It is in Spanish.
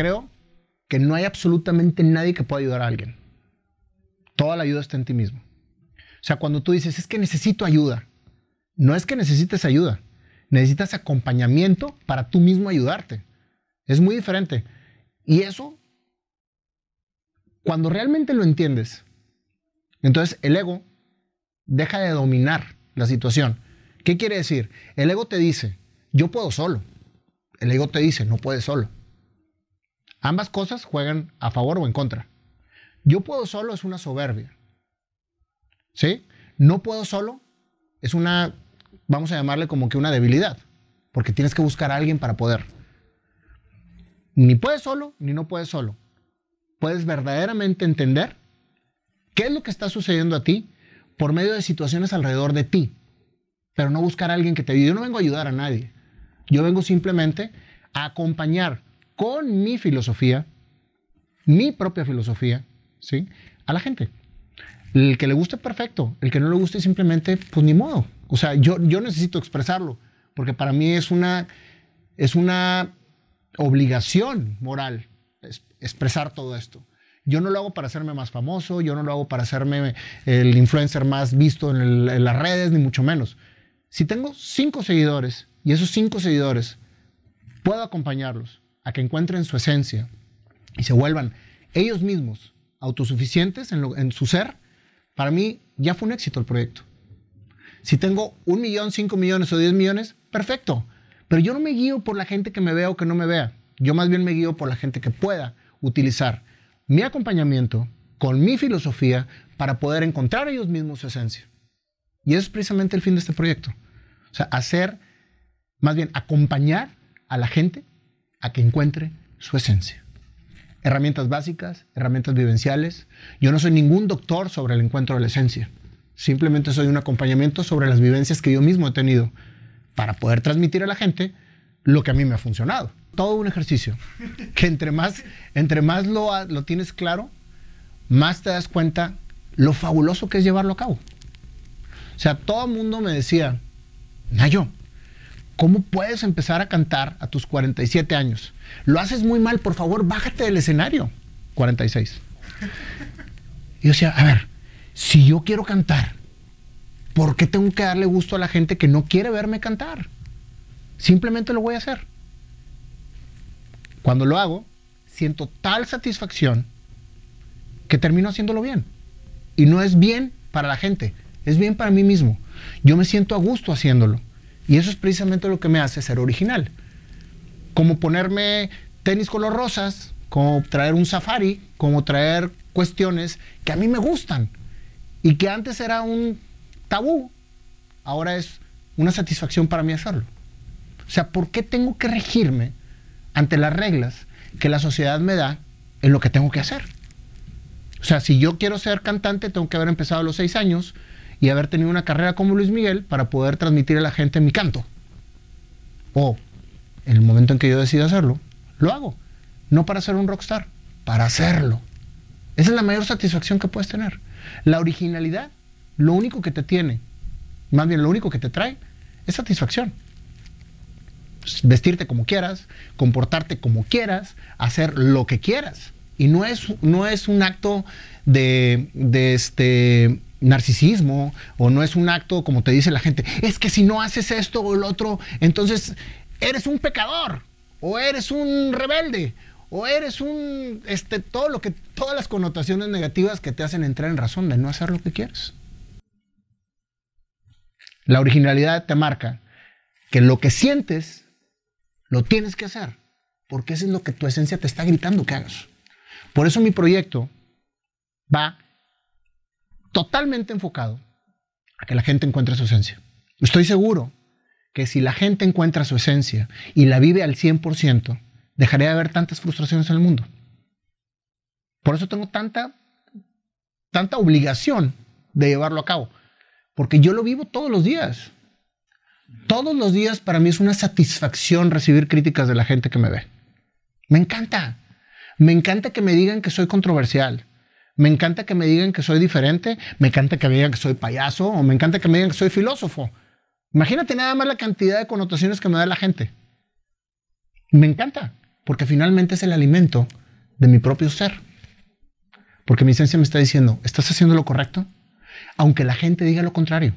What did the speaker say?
creo que no hay absolutamente nadie que pueda ayudar a alguien. Toda la ayuda está en ti mismo. O sea, cuando tú dices, es que necesito ayuda, no es que necesites ayuda, necesitas acompañamiento para tú mismo ayudarte. Es muy diferente. Y eso, cuando realmente lo entiendes, entonces el ego deja de dominar la situación. ¿Qué quiere decir? El ego te dice, yo puedo solo. El ego te dice, no puedes solo. Ambas cosas juegan a favor o en contra. Yo puedo solo es una soberbia. ¿Sí? No puedo solo es una, vamos a llamarle como que una debilidad, porque tienes que buscar a alguien para poder. Ni puedes solo, ni no puedes solo. Puedes verdaderamente entender qué es lo que está sucediendo a ti por medio de situaciones alrededor de ti, pero no buscar a alguien que te ayude. Yo no vengo a ayudar a nadie. Yo vengo simplemente a acompañar con mi filosofía, mi propia filosofía, ¿sí? A la gente. El que le guste, perfecto. El que no le guste, simplemente, pues ni modo. O sea, yo, yo necesito expresarlo, porque para mí es una, es una obligación moral expresar todo esto. Yo no lo hago para hacerme más famoso, yo no lo hago para hacerme el influencer más visto en, en las redes, ni mucho menos. Si tengo cinco seguidores y esos cinco seguidores puedo acompañarlos a que encuentren su esencia y se vuelvan ellos mismos autosuficientes en, su ser, para mí ya fue un éxito el proyecto. Si tengo un millón, cinco millones o diez millones, perfecto. Pero yo no me guío por la gente que me vea o que no me vea. Yo más bien me guío por la gente que pueda utilizar mi acompañamiento con mi filosofía para poder encontrar ellos mismos su esencia. Y eso es precisamente el fin de este proyecto. O sea, hacer, más bien acompañar a la gente a que encuentre su esencia. Herramientas básicas, herramientas vivenciales. Yo no soy ningún doctor sobre el encuentro de la esencia. Simplemente soy un acompañamiento sobre las vivencias que yo mismo he tenido para poder transmitir a la gente lo que a mí me ha funcionado. Todo un ejercicio que entre más, entre más lo, lo tienes claro, más te das cuenta lo fabuloso que es llevarlo a cabo. O sea, todo el mundo me decía, Nayo, ¿Cómo puedes empezar a cantar a tus 47 años? Lo haces muy mal, por favor, bájate del escenario. 46. Y yo decía, a ver, si yo quiero cantar, ¿por qué tengo que darle gusto a la gente que no quiere verme cantar? Simplemente lo voy a hacer. Cuando lo hago, siento tal satisfacción que termino haciéndolo bien. Y no es bien para la gente, es bien para mí mismo. Yo me siento a gusto haciéndolo. Y eso es precisamente lo que me hace ser original. Como ponerme tenis color rosas, como traer un safari, como traer cuestiones que a mí me gustan y que antes era un tabú, ahora es una satisfacción para mí hacerlo. O sea, ¿por qué tengo que regirme ante las reglas que la sociedad me da en lo que tengo que hacer? O sea, si yo quiero ser cantante, tengo que haber empezado a los seis años y haber tenido una carrera como Luis Miguel para poder transmitir a la gente mi canto. O en el momento en que yo decido hacerlo, lo hago. No para ser un rockstar, para hacerlo. Esa es la mayor satisfacción que puedes tener. La originalidad, lo único que te tiene, más bien lo único que te trae, es satisfacción. Vestirte como quieras, comportarte como quieras, hacer lo que quieras. Y no es, no es un acto de, de este, narcisismo o no es un acto como te dice la gente, es que si no haces esto o el otro, entonces eres un pecador o eres un rebelde o eres un este todo lo que todas las connotaciones negativas que te hacen entrar en razón de no hacer lo que quieres. La originalidad te marca que lo que sientes lo tienes que hacer, porque eso es lo que tu esencia te está gritando que hagas. Por eso mi proyecto va totalmente enfocado a que la gente encuentre su esencia. Estoy seguro que si la gente encuentra su esencia y la vive al 100%, dejaría de haber tantas frustraciones en el mundo. Por eso tengo tanta, tanta obligación de llevarlo a cabo, porque yo lo vivo todos los días. Todos los días para mí es una satisfacción recibir críticas de la gente que me ve. Me encanta. Me encanta que me digan que soy controversial. Me encanta que me digan que soy diferente, me encanta que me digan que soy payaso o me encanta que me digan que soy filósofo. Imagínate nada más la cantidad de connotaciones que me da la gente. Me encanta. porque finalmente es el alimento de mi propio ser. Porque mi esencia me está diciendo, ¿estás haciendo lo correcto? Aunque la gente diga lo contrario.